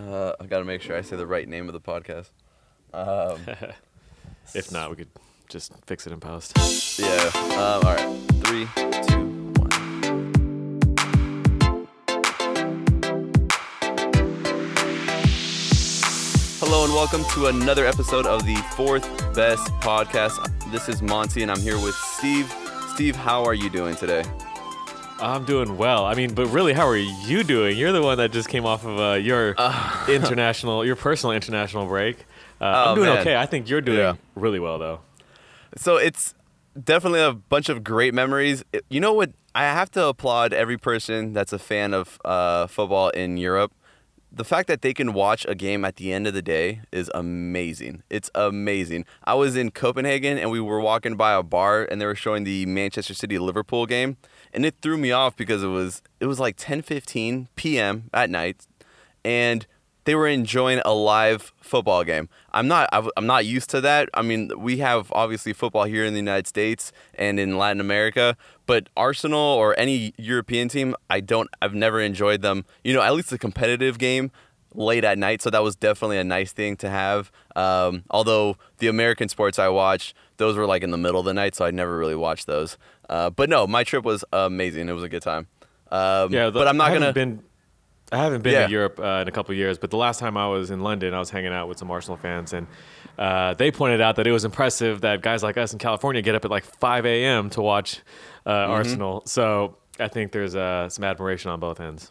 Uh, I gotta make sure I say the right name of the podcast. Um, If not, we could just fix it in post. yeah. Um, all right. Three, two, one. Hello and welcome to another episode of the Fourth Best Podcast. This is Monty and I'm here with Steve. Steve, how are you doing today? I'm doing well. I mean, but really, how are you doing? You're the one that just came off of uh, your international, your personal international break. Uh, Oh, I'm doing man. okay. I think you're doing Yeah. really well, though. So it's definitely a bunch of great memories. You know what? I have to applaud every person that's a fan of uh, football in Europe. The fact that they can watch a game at the end of the day is amazing. It's amazing. I was in Copenhagen and we were walking by a bar and they were showing the Manchester City Liverpool game and it threw me off because it was it was like 10:15 p.m. at night and they were enjoying a live football game. I'm not I'm not used to that. I mean, we have obviously football here in the United States and in Latin America, but Arsenal or any European team, I don't I've never enjoyed them. You know, at least a competitive game late at night, so that was definitely a nice thing to have. Um, although the American sports I watched, those were like in the middle of the night, so I never really watched those. Uh, but no, my trip was amazing. It was a good time. Um, Yeah, the- but I'm not gonna. Been, I haven't been Yeah. to Europe uh, in a couple of years, but the last time I was in London, I was hanging out with some Arsenal fans, and uh, they pointed out that it was impressive that guys like us in California get up at like 5 a.m. to watch uh, Mm-hmm. Arsenal. So I think there's uh, some admiration on both ends.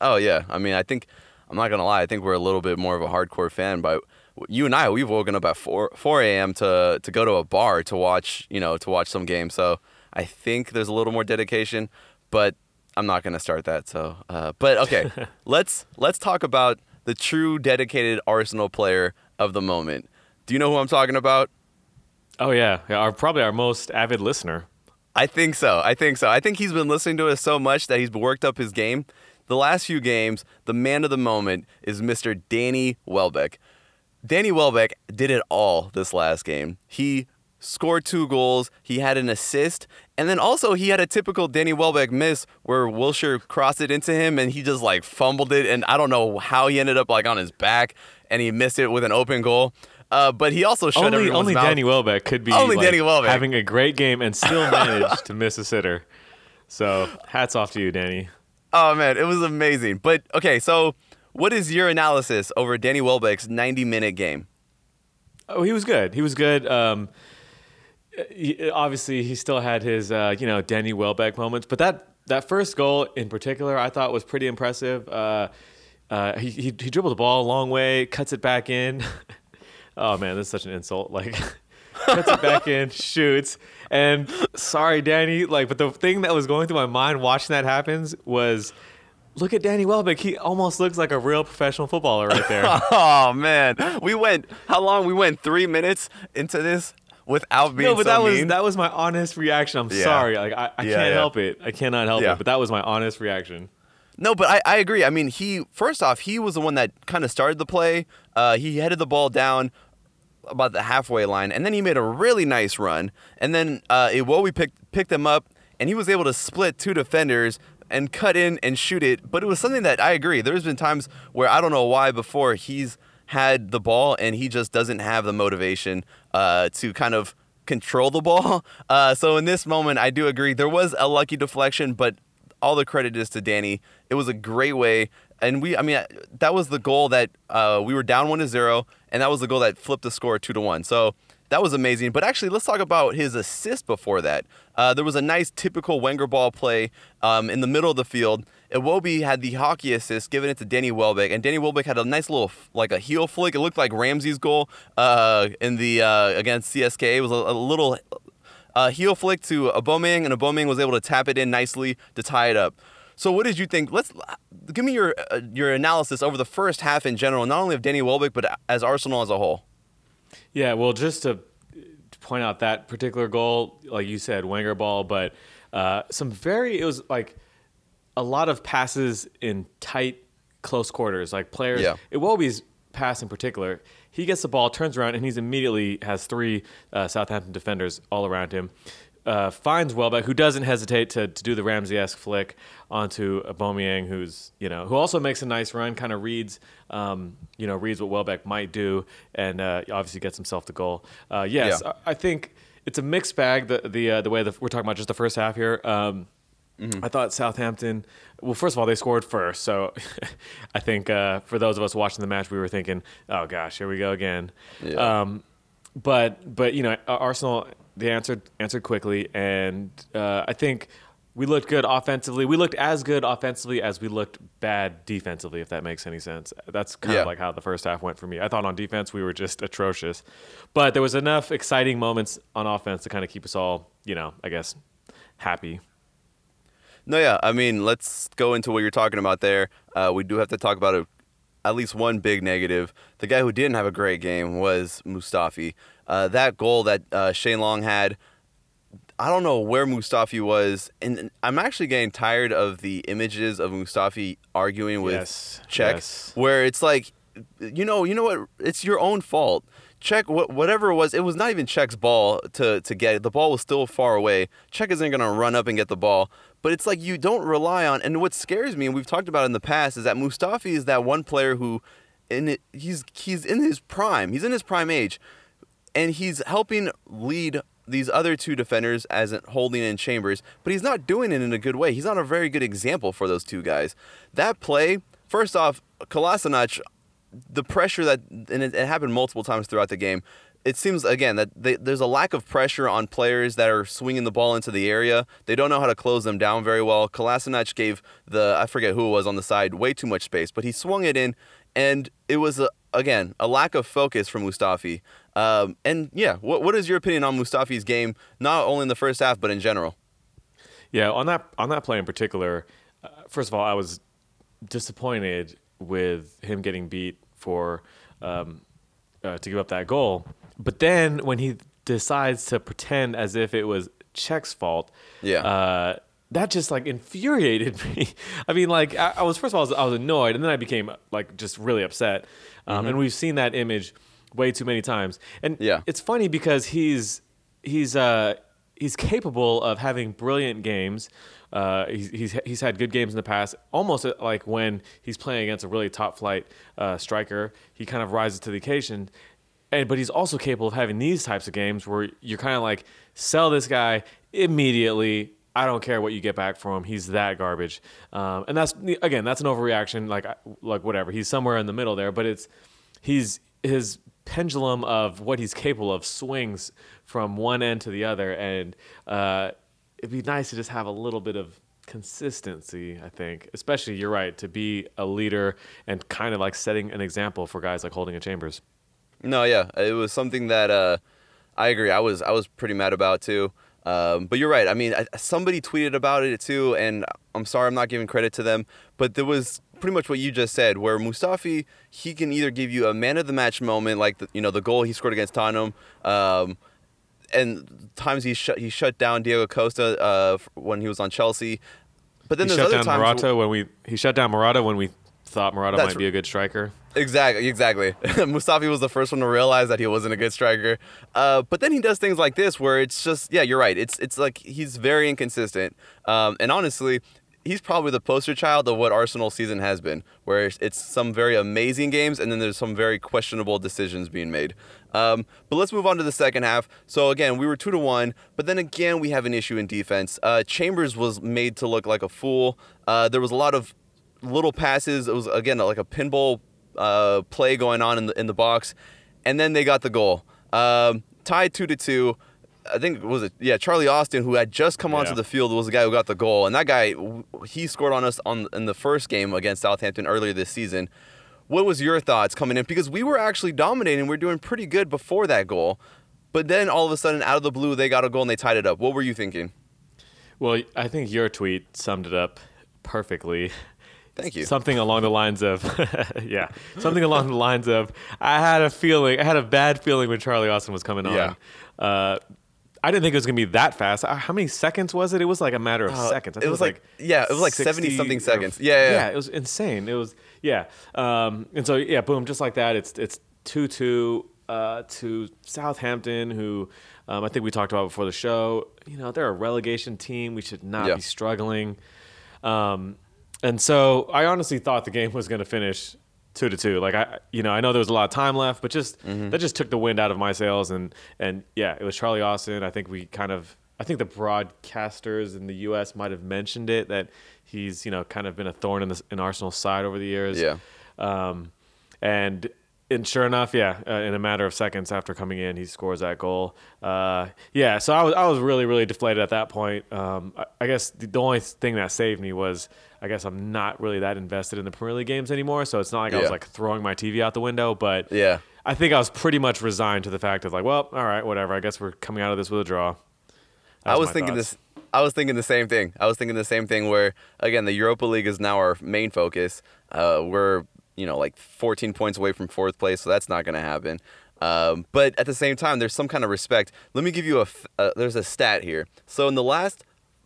Oh yeah, I mean, I think I'm not gonna lie. I think we're a little bit more of a hardcore fan, but you and I, we've woken up at four 4 a.m. to to go to a bar to watch, you know, to watch some game. So I think there's a little more dedication, but I'm not gonna start that. So, uh, but okay, let's let's talk about the true dedicated Arsenal player of the moment. Do you know who I'm talking about? Oh yeah, yeah our, probably our most avid listener. I think so. I think so. I think he's been listening to us so much that he's worked up his game. The last few games, the man of the moment is Mr. Danny Welbeck. Danny Welbeck did it all this last game. He scored two goals, he had an assist, and then also he had a typical Danny Welbeck miss where Wilshere crossed it into him and he just like fumbled it and I don't know how he ended up like on his back and he missed it with an open goal. Uh, but he also shut Only, everyone's only mouth. Danny Welbeck could be Only like, Danny Welbeck. having a great game and still manage to miss a sitter. So hats off to you, Danny. Oh man, it was amazing. But okay, so what is your analysis over Danny Welbeck's 90 minute game? Oh, he was good. He was good. Um, he, obviously, he still had his uh, you know Danny Welbeck moments, but that that first goal in particular, I thought was pretty impressive. Uh, uh, he, he he dribbled the ball a long way, cuts it back in. oh man, this is such an insult. Like cuts it back in, shoots, and sorry, Danny. Like, but the thing that was going through my mind watching that happens was. Look at Danny Welbeck. He almost looks like a real professional footballer right there. Oh man, we went how long? We went three minutes into this without being no, but so that was that was my honest reaction. I'm Yeah. sorry, like I, I Yeah, can't yeah. help it. I cannot help it. But that was my honest reaction. No, but I, I agree. I mean, he first off, he was the one that kind of started the play. Uh, he headed the ball down about the halfway line, and then he made a really nice run. And then uh, Iwobi picked picked him up, and he was able to split two defenders and cut in and shoot it. But it was something that I agree. There's been times where I don't know why before he's had the ball and he just doesn't have the motivation uh, to kind of control the ball. Uh, so in this moment, I do agree. There was a lucky deflection, but all the credit is to Danny. It was a great way, and we. I mean, that was the goal that uh, we were down one to zero, and that was the goal that flipped the score two to one. So that was amazing. But actually, let's talk about his assist before that. Uh, there was a nice typical Wenger ball play um, in the middle of the field. Iwobi had the hockey assist, giving it to Danny Welbeck, and Danny Welbeck had a nice little like a heel flick. It looked like Ramsey's goal uh, in the uh, against CSK. It was a, a little uh, heel flick to Aubameyang, and Aubameyang was able to tap it in nicely to tie it up. So, what did you think? Let's give me your uh, your analysis over the first half in general, not only of Danny Welbeck, but as Arsenal as a whole. Yeah, well, just to, to point out that particular goal, like you said, Wenger ball, but uh, some very it was like a lot of passes in tight, close quarters. Like players, Yeah. Iwobi's pass in particular, he gets the ball, turns around, and he's immediately has three uh, Southampton defenders all around him. Uh, finds Welbeck, who doesn't hesitate to, to do the Ramsey-esque flick onto Aubameyang, who's you know who also makes a nice run, kind of reads um, you know reads what Welbeck might do, and uh, obviously gets himself the goal. Uh, yes, Yeah. I I think it's a mixed bag. The the uh, the way that we're talking about just the first half here. Um, I thought Southampton. Well, first of all, they scored first, so I think uh, for those of us watching the match, we were thinking, "Oh gosh, here we go again." Yeah. Um, but but you know, Arsenal they answered answered quickly, and uh, I think we looked good offensively. We looked as good offensively as we looked bad defensively, if that makes any sense. That's kind Yeah. of like how the first half went for me. I thought on defense we were just atrocious, but there was enough exciting moments on offense to kind of keep us all, you know, I guess, happy. No, yeah. I mean, let's go into what you're talking about there. Uh, we do have to talk about a, at least one big negative. The guy who didn't have a great game was Mustafi. Uh, that goal that uh, Shane Long had, I don't know where Mustafi was, and I'm actually getting tired of the images of Mustafi arguing with Yes, Cech, yes. where it's like, you know, you know what? It's your own fault. Cech, wh- whatever it was, it was not even Cech's ball to to get. it. The ball was still far away. Cech isn't gonna run up and get the ball, but it's like you don't rely on. And what scares me, and we've talked about it in the past, is that Mustafi is that one player who, in it, he's he's in his prime. He's in his prime age and he's helping lead these other two defenders as in Holding in Chambers, but he's not doing it in a good way. He's not a very good example for those two guys. That play, first off, Kolasinac, the pressure that and it, it happened multiple times throughout the game. It seems again that they, there's a lack of pressure on players that are swinging the ball into the area. They don't know how to close them down very well. Kolasinac gave the I forget who it was on the side way too much space, but he swung it in, and it was a, again a lack of focus from Mustafi. Um, and yeah, what what is your opinion on Mustafi's game, not only in the first half but in general? Yeah, on that on that play in particular, uh, first of all, I was disappointed with him getting beat for um, uh, to give up that goal. But then when he decides to pretend as if it was Cech's fault, Yeah. uh, that just like infuriated me. I mean, like I, I was first of all I was, I was annoyed, and then I became like just really upset. Um, And we've seen that image way too many times. And Yeah. it's funny because he's he's uh he's capable of having brilliant games. Uh, he's, he's he's had good games in the past. Almost uh, like when he's playing against a really top flight uh, striker, he kind of rises to the occasion. And but he's also capable of having these types of games where you're kind of like sell this guy immediately. I don't care what you get back from him. He's that garbage. Um, and that's again, that's an overreaction. Like like whatever. He's somewhere in the middle there, but it's he's his pendulum of what he's capable of swings from one end to the other, and uh, it'd be nice to just have a little bit of consistency. I think, especially you're right, to be a leader and kind of like setting an example for guys like Holding and Chambers. No, yeah, it was something that uh, I agree. I was I was pretty mad about too. Um, but you're right. I mean, I, somebody tweeted about it too, and I'm sorry I'm not giving credit to them, but there was pretty much what you just said, where Mustafi he can either give you a man of the match moment, like the, you know the goal he scored against Tottenham, um, and times he shut he shut down Diego Costa uh, when he was on Chelsea. But then He there's shut other down times. Morata when we he shut down Morata when we thought Morata That's might be a good striker. Exactly, exactly. Mustafi was the first one to realize that he wasn't a good striker. Uh, but then he does things like this where it's just, yeah, you're right. It's it's like he's very inconsistent. Um, and honestly, he's probably the poster child of what Arsenal season has been, where it's, it's some very amazing games and then there's some very questionable decisions being made. Um, but let's move on to the second half. So again, we were two to one, but then again we have an issue in defense. Uh, Chambers was made to look like a fool. Uh, there was a lot of little passes. It was again like a pinball uh, play going on in the in the box, and then they got the goal. Um, tied two to two. I think was it yeah Charlie Austin who had just come onto Yeah. the field was the guy who got the goal, and that guy he scored on us on in the first game against Southampton earlier this season. What was your thoughts coming in? Because we were actually dominating, we were doing pretty good before that goal, but then all of a sudden out of the blue they got a goal and they tied it up. What were you thinking? Well, I think your tweet summed it up perfectly. Thank you. Something along the lines of, yeah, something along the lines of, I had a feeling, I had a bad feeling when Charlie Austin was coming on. Yeah. Uh, I didn't think it was gonna be that fast. Uh, How many seconds was it? It was like a matter of Uh, seconds. I it think was like- yeah, it was like 70 something seconds. Yeah, yeah, yeah. it was insane. It was yeah, um, and so yeah, boom, just like that. It's it's two two. uh, to Southampton, who um, I think we talked about before the show. You know, they're a relegation team. We should not Yeah. be struggling. Um, and so I honestly thought the game was going to finish two to two. Like I, you know, I know there was a lot of time left, but just that just took the wind out of my sails. And and yeah, it was Charlie Austin. I think we kind of, I think the broadcasters in the U.S. might have mentioned it that he's you know kind of been a thorn in the in Arsenal's side over the years. Yeah. Um, and and sure enough, yeah, uh, in a matter of seconds after coming in, he scores that goal. Uh, yeah, so I was I was really really deflated at that point. Um, I, I guess the, the only thing that saved me was I guess I'm not really that invested in the Premier League games anymore. So it's not like I was like throwing my TV out the window, but Yeah. I think I was pretty much resigned to the fact of like, well, all right, whatever. I guess we're coming out of this with a draw. I That's was thinking thoughts. this. I was thinking the same thing. I was thinking the same thing. Where again, the Europa League is now our main focus. Uh, we're you know like 14 points away from fourth place, so that's not going to happen. Um, but at the same time, there's some kind of respect. Let me give you a Uh, there's a stat here. So in the last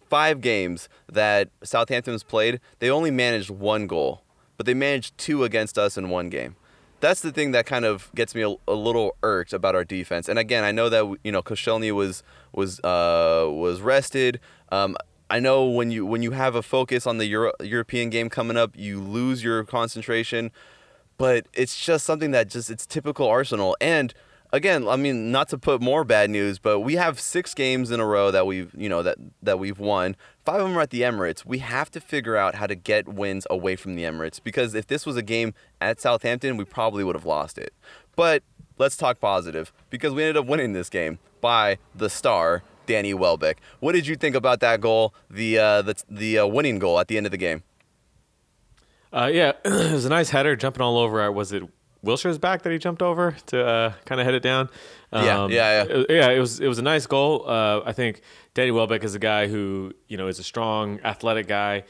five games that Southampton's played, they only managed one goal, but they managed two against us in one game. That's the thing that kind of gets me a, a little irked about our defense. And again, I know that you know Koscielny was was uh, was rested. Um, I know when you when you have a focus on the Euro- European game coming up, you lose your concentration. But it's just something that just it's typical Arsenal. And again, I mean, not to put more bad news, but we have six games in a row that we've you know that that we've won. Five of them are at the Emirates. We have to figure out how to get wins away from the Emirates because if this was a game at Southampton, we probably would have lost it. But let's talk positive because we ended up winning this game by the star Danny Welbeck. What did you think about that goal, the uh, the the uh, winning goal at the end of the game? Uh, yeah, it was a nice header jumping all over. uh, Was it Wilshere's back that he jumped over to uh, kind of head it down? Yeah, yeah, yeah. it- yeah, it was it was a nice goal. Uh, I think Danny Welbeck is a guy who you know is a strong, athletic guy,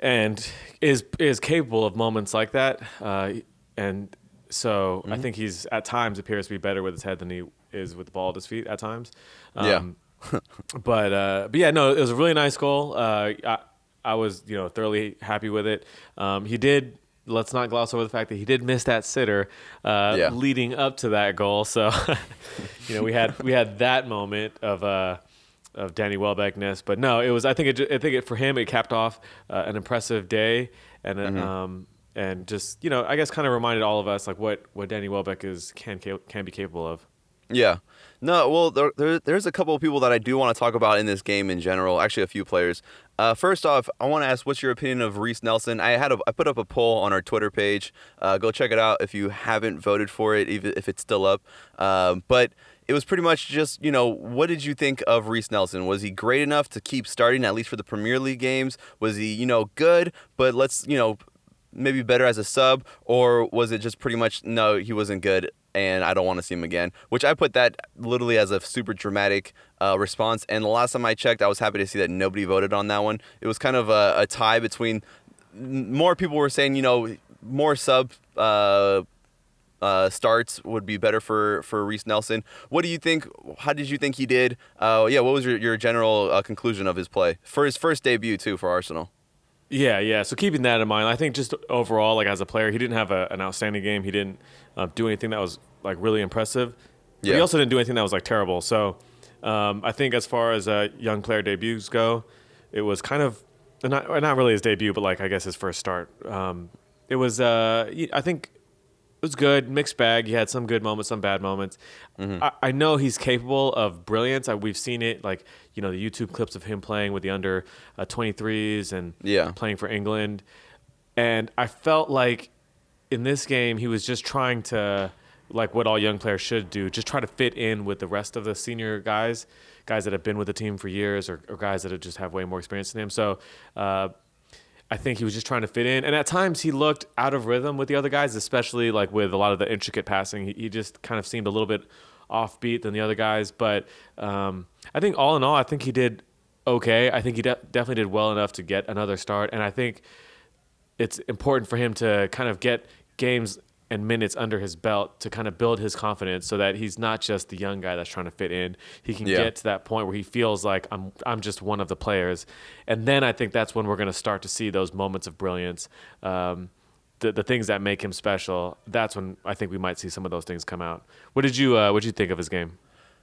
and is is capable of moments like that. Uh, and so Mm-hmm. I think he's at times appears to be better with his head than he is with the ball at his feet at times. Um, Yeah. but uh, but yeah, no, it was a really nice goal. Uh, I, I was you know thoroughly happy with it. Um, he did. Let's not gloss over the fact that he did miss that sitter uh, Yeah. leading up to that goal. So you know we had we had that moment of. Uh, of Danny Welbeckness, but no, it was. I think it. I think it for him. It capped off uh, an impressive day, and uh, um, and just you know, I guess kind of reminded all of us like what what Danny Welbeck is can can be capable of. Yeah. No, well, there, there, there's a couple of people that I do want to talk about in this game in general. Actually, a few players. Uh, first off, I want to ask, what's your opinion of Reiss Nelson? I had a, I put up a poll on our Twitter page. Uh, go check it out if you haven't voted for it, even if it's still up. Um, but it was pretty much just, you know, what did you think of Reiss Nelson? Was he great enough to keep starting at least for the Premier League games? Was he, you know, good, but let's, you know, maybe better as a sub, or was it just pretty much no, he wasn't good, and I don't want to see him again? Which I put that literally as a super dramatic uh, response. And the last time I checked, I was happy to see that nobody voted on that one. It was kind of a, a tie between more people were saying, you know, more sub. Uh, uh, starts would be better for for Reiss Nelson. What do you think? How did you think he did? Uh, yeah, what was your, your general uh, conclusion of his play for his first debut too for Arsenal? Yeah, yeah. So keeping that in mind, I think just overall, like as a player, he didn't have a, an outstanding game. He didn't uh, do anything that was like really impressive. But Yeah. he also didn't do anything that was like terrible. So um, I think as far as uh, young player debuts go, it was kind of not not really his debut, but like I guess his first start. Um, it was uh, I think it was good, mixed bag. He had some good moments, some bad moments. Mm-hmm. I, I know he's capable of brilliance. I, we've seen it, like you know, the YouTube clips of him playing with the under uh, 23s and Yeah. playing for England. And I felt like in this game he was just trying to, like what all young players should do, just try to fit in with the rest of the senior guys, guys that have been with the team for years, or, or guys that have just have way more experience than him. So. Uh, I think he was just trying to fit in, and at times he looked out of rhythm with the other guys, especially like with a lot of the intricate passing. He, he just kind of seemed a little bit offbeat than the other guys. But um, I think all in all, I think he did okay. I think he de- definitely did well enough to get another start, and I think it's important for him to kind of get games and minutes under his belt to kind of build his confidence so that he's not just the young guy that's trying to fit in. He can Yeah. get to that point where he feels like I'm I'm just one of the players. And then I think that's when we're going to start to see those moments of brilliance. Um, the, the things that make him special, that's when I think we might see some of those things come out. What did you uh, what did you think of his game?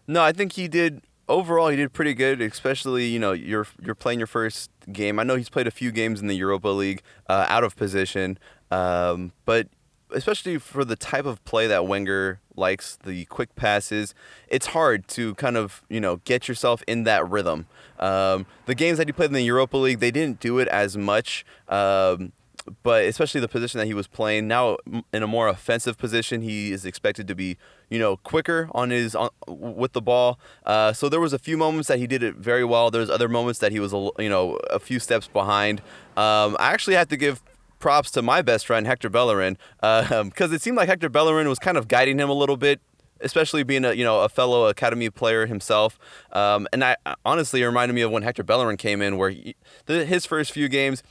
No, I think he did overall he did pretty good. Especially you know you're you're playing your first game. I know he's played a few games in the Europa League uh, out of position, um, but especially for the type of play that Wenger likes, the quick passes, it's hard to kind of you know get yourself in that rhythm. Um, the games that he played in the Europa League, they didn't do it as much. Um, but especially the position that he was playing now in a more offensive position, he is expected to be, you know, quicker on his on, with the ball. Uh, so there was a few moments that he did it very well. There's other moments that he was, a, you know, a few steps behind. Um, I actually have to give props to my best friend Hector Bellerin because uh, um, it seemed like Hector Bellerin was kind of guiding him a little bit especially being a you know a fellow academy player himself. Um, and I honestly it reminded me of when Hector Bellerin came in, where he, the, his first few games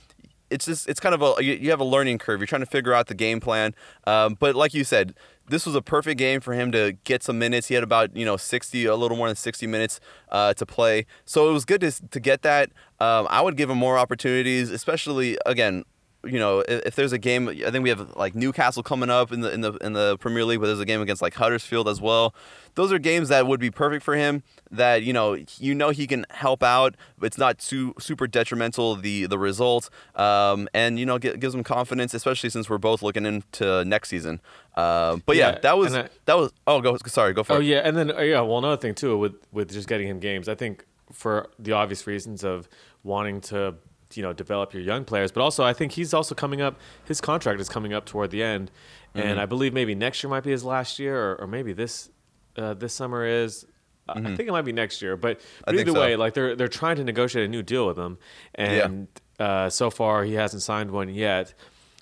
it's just it's kind of a you, you, have a learning curve. You're trying to figure out the game plan. Um, but like you said, this was a perfect game for him to get some minutes. He had about you know 60, a little more than 60 minutes uh, to play. So it was good to to get that. Um, I would give him more opportunities, especially again you know, if, if, there's a game, I think we have like Newcastle coming up in the in the in the Premier League, but there's a game against like Huddersfield as well. Those are games that would be perfect for him. That you know, you know, he can help out. It's not too super detrimental the the result, um, and you know, get, gives him confidence, especially since we're both looking into next season. Uh, but yeah, yeah, that was I, that was. Oh, go sorry, go for oh, it. Oh yeah, and then uh, yeah, well, another thing too with with just getting him games, I think for the obvious reasons of wanting to you know develop your young players. But also, I think he's also coming up. His contract is coming up toward the end, mm-hmm. and I believe maybe next year might be his last year, or, or maybe this uh, this summer is. Mm-hmm. I think it might be next year, but, but either so. way, like they're they're trying to negotiate a new deal with him, and yeah. uh, so far he hasn't signed one yet.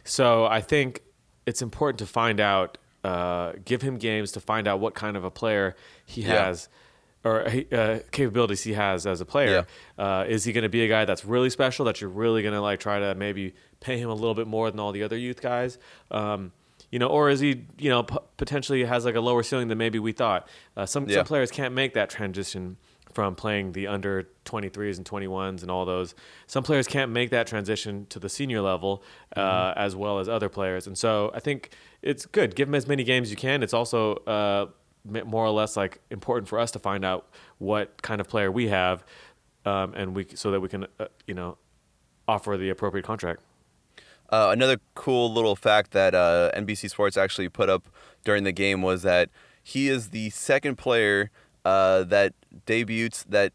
So I think it's important to find out, uh, give him games to find out what kind of a player he yeah. has or uh, capabilities he has as a player. Yeah. Uh, is he going to be a guy that's really special that you're really going to like try to maybe pay him a little bit more than all the other youth guys? Um, you know, or is he, you know, p- potentially has like a lower ceiling than maybe we thought? Uh, some yeah. some players can't make that transition from playing the under 23s and 21s and all those. Some players can't make that transition to the senior level uh, mm-hmm. as well as other players. And so I think it's good. Give him as many games as you can. It's also uh, more or less like important for us to find out what kind of player we have, um, and we so that we can uh, you know offer the appropriate contract. Uh, another cool little fact that uh, NBC Sports actually put up during the game was that he is the second player uh, that debuts that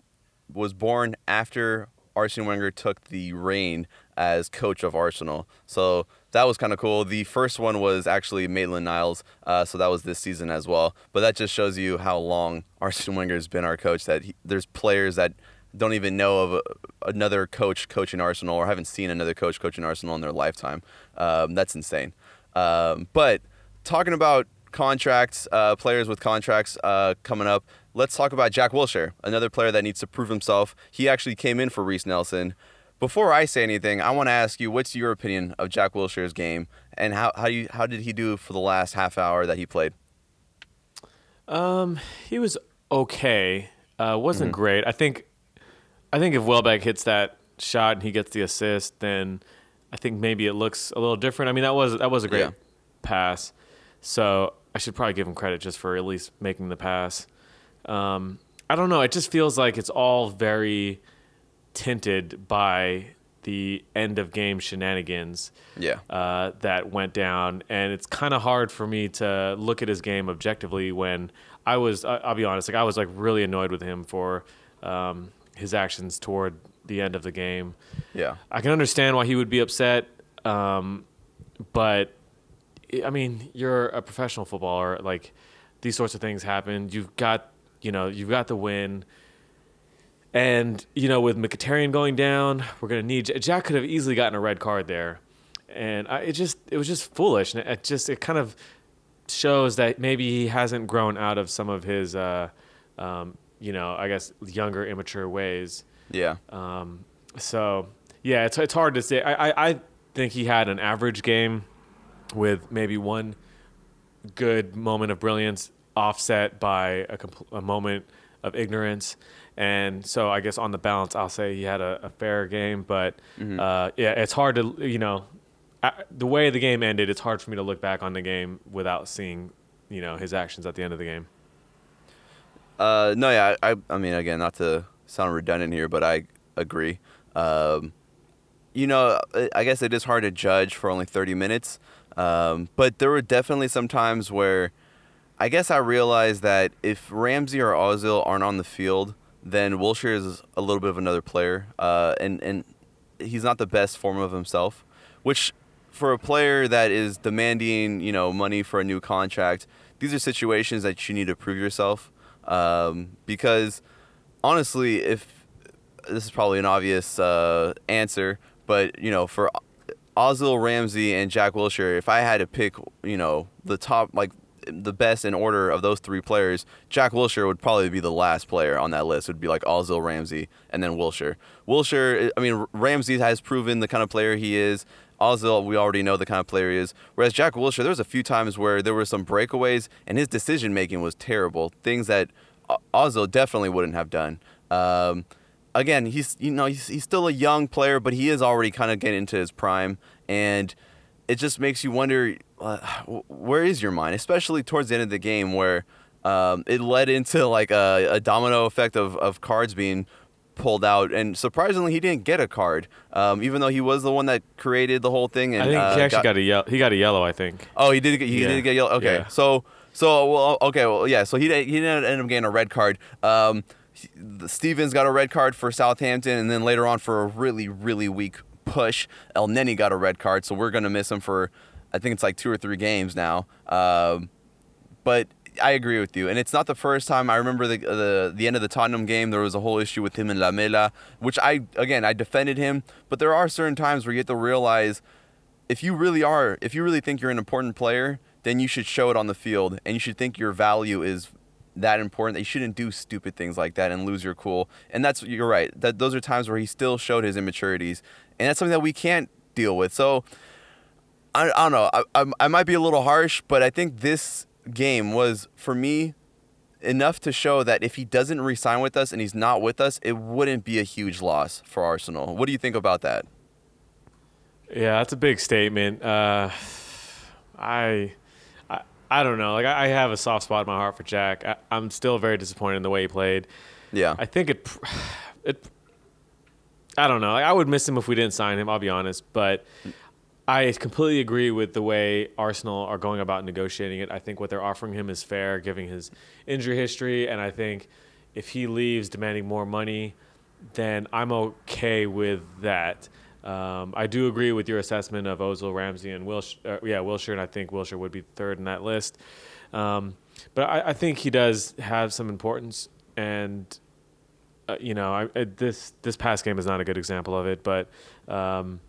was born after Arsene Wenger took the reign as coach of Arsenal. So that was kind of cool. The first one was actually Maitland Niles, uh, so that was this season as well. But that just shows you how long Arsene Wenger has been our coach. That he, there's players that don't even know of a, another coach coaching Arsenal or haven't seen another coach coaching Arsenal in their lifetime. Um, that's insane. Um, but talking about contracts, uh, players with contracts uh, coming up, let's talk about Jack Wilshere, another player that needs to prove himself. He actually came in for Reiss Nelson. Before I say anything, I want to ask you, what's your opinion of Jack Wilshere's game, and how how you how did he do for the last half hour that he played? Um, he was okay. Uh, wasn't mm-hmm. great. I think, I think if Welbeck hits that shot and he gets the assist, then I think maybe it looks a little different. I mean, that was that was a great yeah. pass, so I should probably give him credit just for at least making the pass. Um, I don't know. It just feels like it's all very tinted by the end of game shenanigans yeah. uh, that went down. And it's kind of hard for me to look at his game objectively when I was, I'll be honest, like I was like really annoyed with him for um, his actions toward the end of the game. Yeah. I can understand why he would be upset. Um, but I mean, you're a professional footballer. Like these sorts of things happen. You've got, you know, you've got the win and you know, with Mkhitaryan going down, we're gonna need Jack. Could have easily gotten a red card there, and I, it just it was just foolish. And it just it kind of shows that maybe he hasn't grown out of some of his, uh, um, you know, I guess younger, immature ways. Yeah. Um, so yeah, it's it's hard to say. I, I I think he had an average game with maybe one good moment of brilliance offset by a, compl- a moment of ignorance. And so I guess on the balance, I'll say he had a, a fair game. But mm-hmm. uh, yeah, it's hard to you know. uh, the way the game ended, it's hard for me to look back on the game without seeing, you know, his actions at the end of the game. Uh, no, yeah, I, I mean, again, not to sound redundant here, but I agree. Um, you know, I guess it is hard to judge for only 30 minutes, um, but there were definitely some times where I guess I realized that if Ramsey or Ozil aren't on the field, then Wilshere is a little bit of another player, uh, and and he's not the best form of himself, which for a player that is demanding, you know, money for a new contract, these are situations that you need to prove yourself. Um, because honestly, if this is probably an obvious uh, answer, but you know, for Ozil Ramsey and Jack Wilshere, if I had to pick, you know, the top like the best in order of those three players, Jack Wilshere would probably be the last player on that list. It would be like Ozil, Ramsey, and then Wilshere. Wilshere, I mean, Ramsey has proven the kind of player he is. Ozil, we already know the kind of player he is. Whereas Jack Wilshere, there was a few times where there were some breakaways, and his decision making was terrible. Things that Ozil definitely wouldn't have done. Um, again, he's you know he's, he's still a young player, but he is already kind of getting into his prime, and it just makes you wonder uh, where is your mind, especially towards the end of the game where um, it led into like a, a domino effect of, of cards being pulled out, and surprisingly, he didn't get a card, um, even though he was the one that created the whole thing. And I think uh, he actually got, got, a yellow. He got a yellow, I think. Oh, he did. Get, he yeah. did get yellow. Okay, yeah. so so well, okay, well, yeah. So he he didn't end up getting a red card. Um, Stephens got a red card for Southampton, and then later on for a really really weak push, Elneny got a red card. So we're gonna miss him for, I think it's like two or three games now. Um, but I agree with you, and it's not the first time. I remember the the the end of the Tottenham game. There was a whole issue with him and Lamela, which I again I defended him. But there are certain times where you have to realize if you really are, if you really think you're an important player, then you should show it on the field, and you should think your value is that important that you shouldn't do stupid things like that and lose your cool. And that's you're right. That those are times where he still showed his immaturities, and that's something that we can't deal with. So I, I don't know. I, I I might be a little harsh, but I think this game was for me enough to show that if he doesn't resign with us and he's not with us, it wouldn't be a huge loss for Arsenal. What do you think about that? Yeah, that's a big statement. Uh, I, I, I don't know. Like I, I, have a soft spot in my heart for Jack. I, I'm still very disappointed in the way he played. Yeah, I think it, it. I don't know. Like, I would miss him if we didn't sign him. I'll be honest, but I completely agree with the way Arsenal are going about negotiating it. I think what they're offering him is fair, given his injury history, and I think if he leaves demanding more money, then I'm okay with that. Um, I do agree with your assessment of Ozil, Ramsey, and Wilshere. Uh, yeah, Wilshere, and I think Wilshere would be third in that list. Um, but I, I, think he does have some importance, and uh, you know, I, I, this this past game is not a good example of it. But um,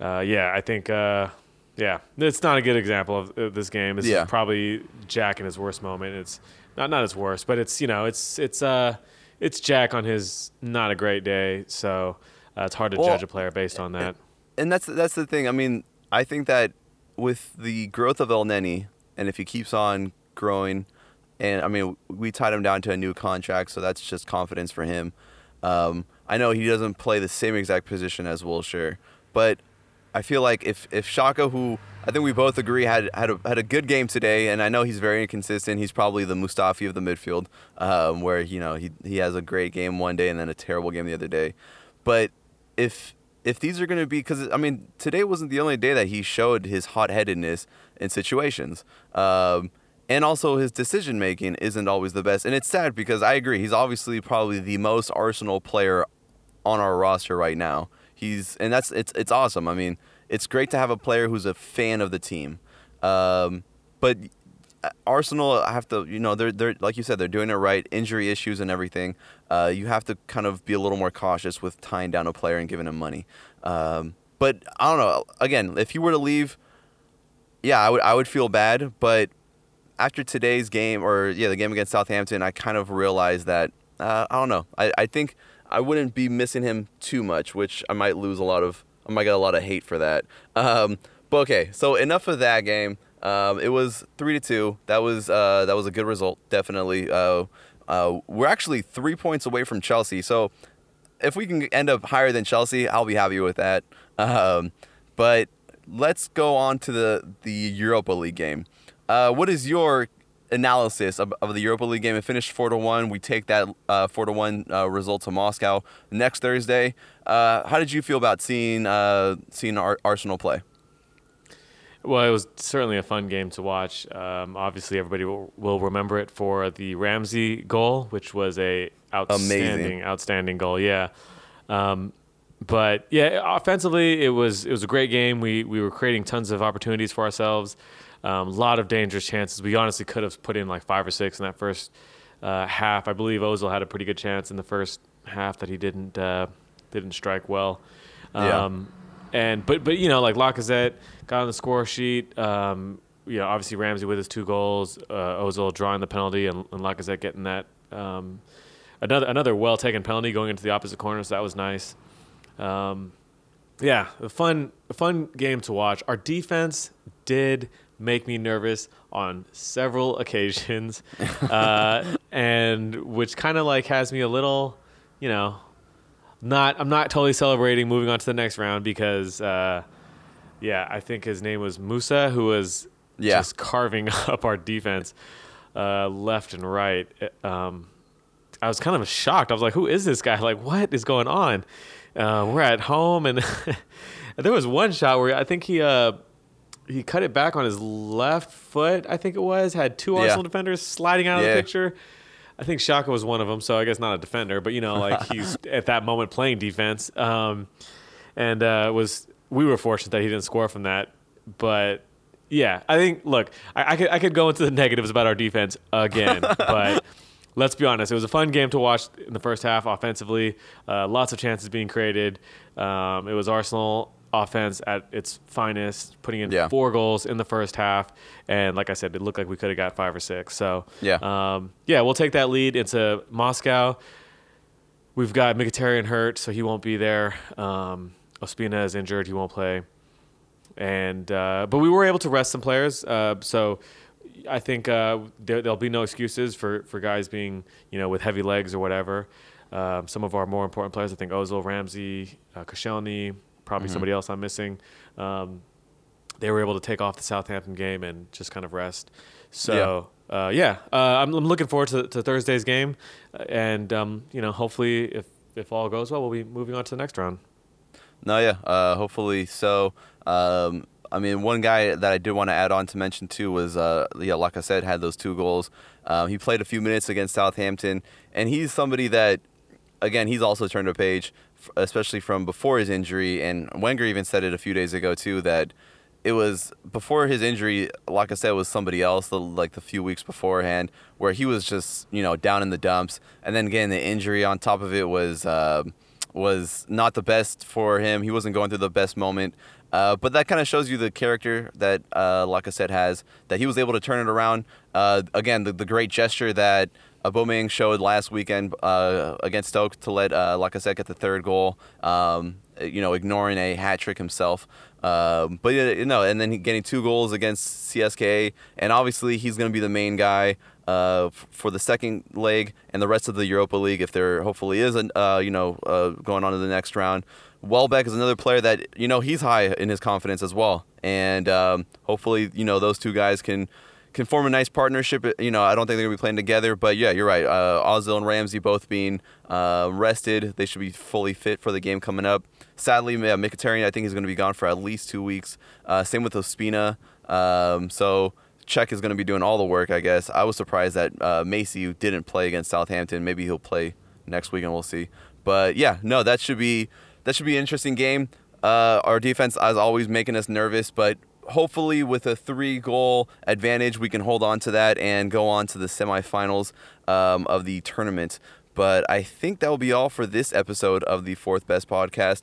uh, yeah, I think uh, yeah, it's not a good example of, of this game. It's yeah. probably Jack in his worst moment. It's not not his worst, but it's you know, it's it's uh, it's Jack on his not a great day. So. Uh, it's hard to well, judge a player based on that. And that's that's the thing. I mean, I think that with the growth of Elneny, and if he keeps on growing, and I mean, we tied him down to a new contract, so that's just confidence for him. Um, I know he doesn't play the same exact position as Wilshere, but I feel like if if Xhaka, who I think we both agree had had a, had a good game today, and I know he's very inconsistent. He's probably the Mustafi of the midfield, um, where you know he he has a great game one day and then a terrible game the other day. But if if these are going to be because I mean today wasn't the only day that he showed his hot headedness in situations, um, and also his decision making isn't always the best. And it's sad because I agree he's obviously probably the most Arsenal player on our roster right now. He's and that's it's it's awesome. I mean it's great to have a player who's a fan of the team, um, but Arsenal I have to, you know, they're they're like you said, they're doing it right. Injury issues and everything. Uh, you have to kind of be a little more cautious with tying down a player and giving him money. Um, but I don't know. Again, if you were to leave, yeah, I would I would feel bad. But after today's game, or yeah, the game against Southampton, I kind of realized that uh, I don't know. I, I think I wouldn't be missing him too much, which I might lose a lot of. I might get a lot of hate for that. Um, but okay, so enough of that game. Um, it was three to two. That was uh, that was a good result, definitely. Uh, uh, we're actually three points away from Chelsea, so if we can end up higher than Chelsea, I'll be happy with that. Um, but let's go on to the the Europa League game. Uh, what is your analysis of, of the Europa League game? It finished four to one. We take that uh, four to one uh, result to Moscow next Thursday. Uh, how did you feel about seeing uh, seeing Ar- Arsenal play? Well, it was certainly a fun game to watch. Um, obviously, everybody will, will remember it for the Ramsey goal, which was a outstanding, Amazing. outstanding goal. Yeah, um, but yeah, offensively, it was it was a great game. We we were creating tons of opportunities for ourselves. Um, a lot of dangerous chances. We honestly could have put in like five or six in that first uh, half. I believe Ozil had a pretty good chance in the first half that he didn't uh, didn't strike well. Yeah. Um, and but but you know like Lacazette got on the score sheet. Um, you know obviously Ramsey with his two goals, uh, Ozil drawing the penalty, and, and Lacazette getting that um, another another well taken penalty going into the opposite corner. So that was nice. Um, yeah, a fun a fun game to watch. Our defense did make me nervous on several occasions, uh, and which kind of like has me a little, you know, not I'm not totally celebrating moving on to the next round because, uh, yeah, I think his name was Musa who was Yeah. just carving up our defense uh, left and right. Um, I was kind of shocked. I was like, "Who is this guy? Like, what is going on?" Uh, we're at home, and there was one shot where I think he uh, he cut it back on his left foot. I think it was had two Yeah. Arsenal defenders sliding out of Yeah. the picture. I think Xhaka was one of them, so I guess not a defender, but you know, like he's at that moment playing defense. Um, and uh, was we were fortunate that he didn't score from that, but yeah, I think look, I, I could I could go into the negatives about our defense again, but let's be honest, it was a fun game to watch in the first half offensively. Uh, lots of chances being created. Um, it was Arsenal offense at its finest, putting in Yeah. four goals in the first half, and like I said, it looked like we could have got five or six. So Yeah. um, yeah, we'll take that lead into Moscow. We've got Mkhitaryan hurt, so he won't be there. Um, Ospina is injured; he won't play. And uh, but we were able to rest some players, uh, so I think uh, there, there'll be no excuses for, for guys being you know with heavy legs or whatever. Um, some of our more important players, I think Ozil, Ramsey, uh, Koscielny, probably somebody else I'm missing. Um, they were able to take off the Southampton game and just kind of rest. So yeah, uh, yeah uh, I'm, I'm looking forward to, to Thursday's game, and um, you know, hopefully, if if all goes well, we'll be moving on to the next round. No, yeah. Uh, hopefully so. Um, I mean, one guy that I did want to add on to mention too was, uh, yeah, like I said, had those two goals. Um, he played a few minutes against Southampton, and he's somebody that, again, he's also turned a page, especially from before his injury. And Wenger even said it a few days ago too that it was before his injury. Like I said, was somebody else. The, like the few weeks beforehand, where he was just you know down in the dumps, and then getting the injury on top of it was. um was not the best for him. He wasn't going through the best moment. Uh, but that kind of shows you the character that uh, Lacazette has, that he was able to turn it around. Uh, again, the, the great gesture that Aubameyang showed last weekend uh, against Stoke to let uh, Lacazette get the third goal, um, you know, ignoring a hat trick himself. Um, but, you know, and then getting two goals against CSKA. And obviously, he's going to be the main guy uh, for the second leg and the rest of the Europa League if there hopefully is, an, uh, you know, uh, going on to the next round. Welbeck is another player that you know he's high in his confidence as well, and um, hopefully you know those two guys can can form a nice partnership. You know, I don't think they're gonna be playing together, but yeah, you're right. Uh, Ozil and Ramsey both being uh, rested, they should be fully fit for the game coming up. Sadly, yeah, Mkhitaryan, I think he's gonna be gone for at least two weeks. Uh, same with Ospina. Um, so. Cech is to be doing all the work, I guess. I was surprised that uh, Macey didn't play against Southampton. Maybe he'll play next week, and we'll see. But yeah, no, that should be that should be an interesting game. Uh, our defense, is always, making us nervous, but hopefully with a three-goal advantage, we can hold on to that and go on to the semifinals um, of the tournament. But I think that will be all for this episode of the Fourth Best Podcast.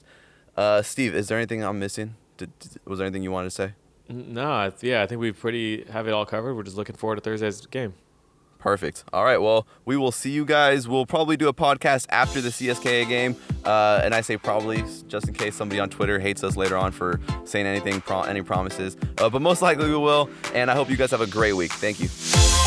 Uh, Steve, is there anything I'm missing? Did, did- was there anything you wanted to say? No, yeah, I think we pretty have it all covered. We're just looking forward to Thursday's game. Perfect. All right. Well, we will see you guys. We'll probably do a podcast after the CSKA game. Uh, and I say probably just in case somebody on Twitter hates us later on for saying anything, pro- any promises. Uh, but most likely we will. And I hope you guys have a great week. Thank you.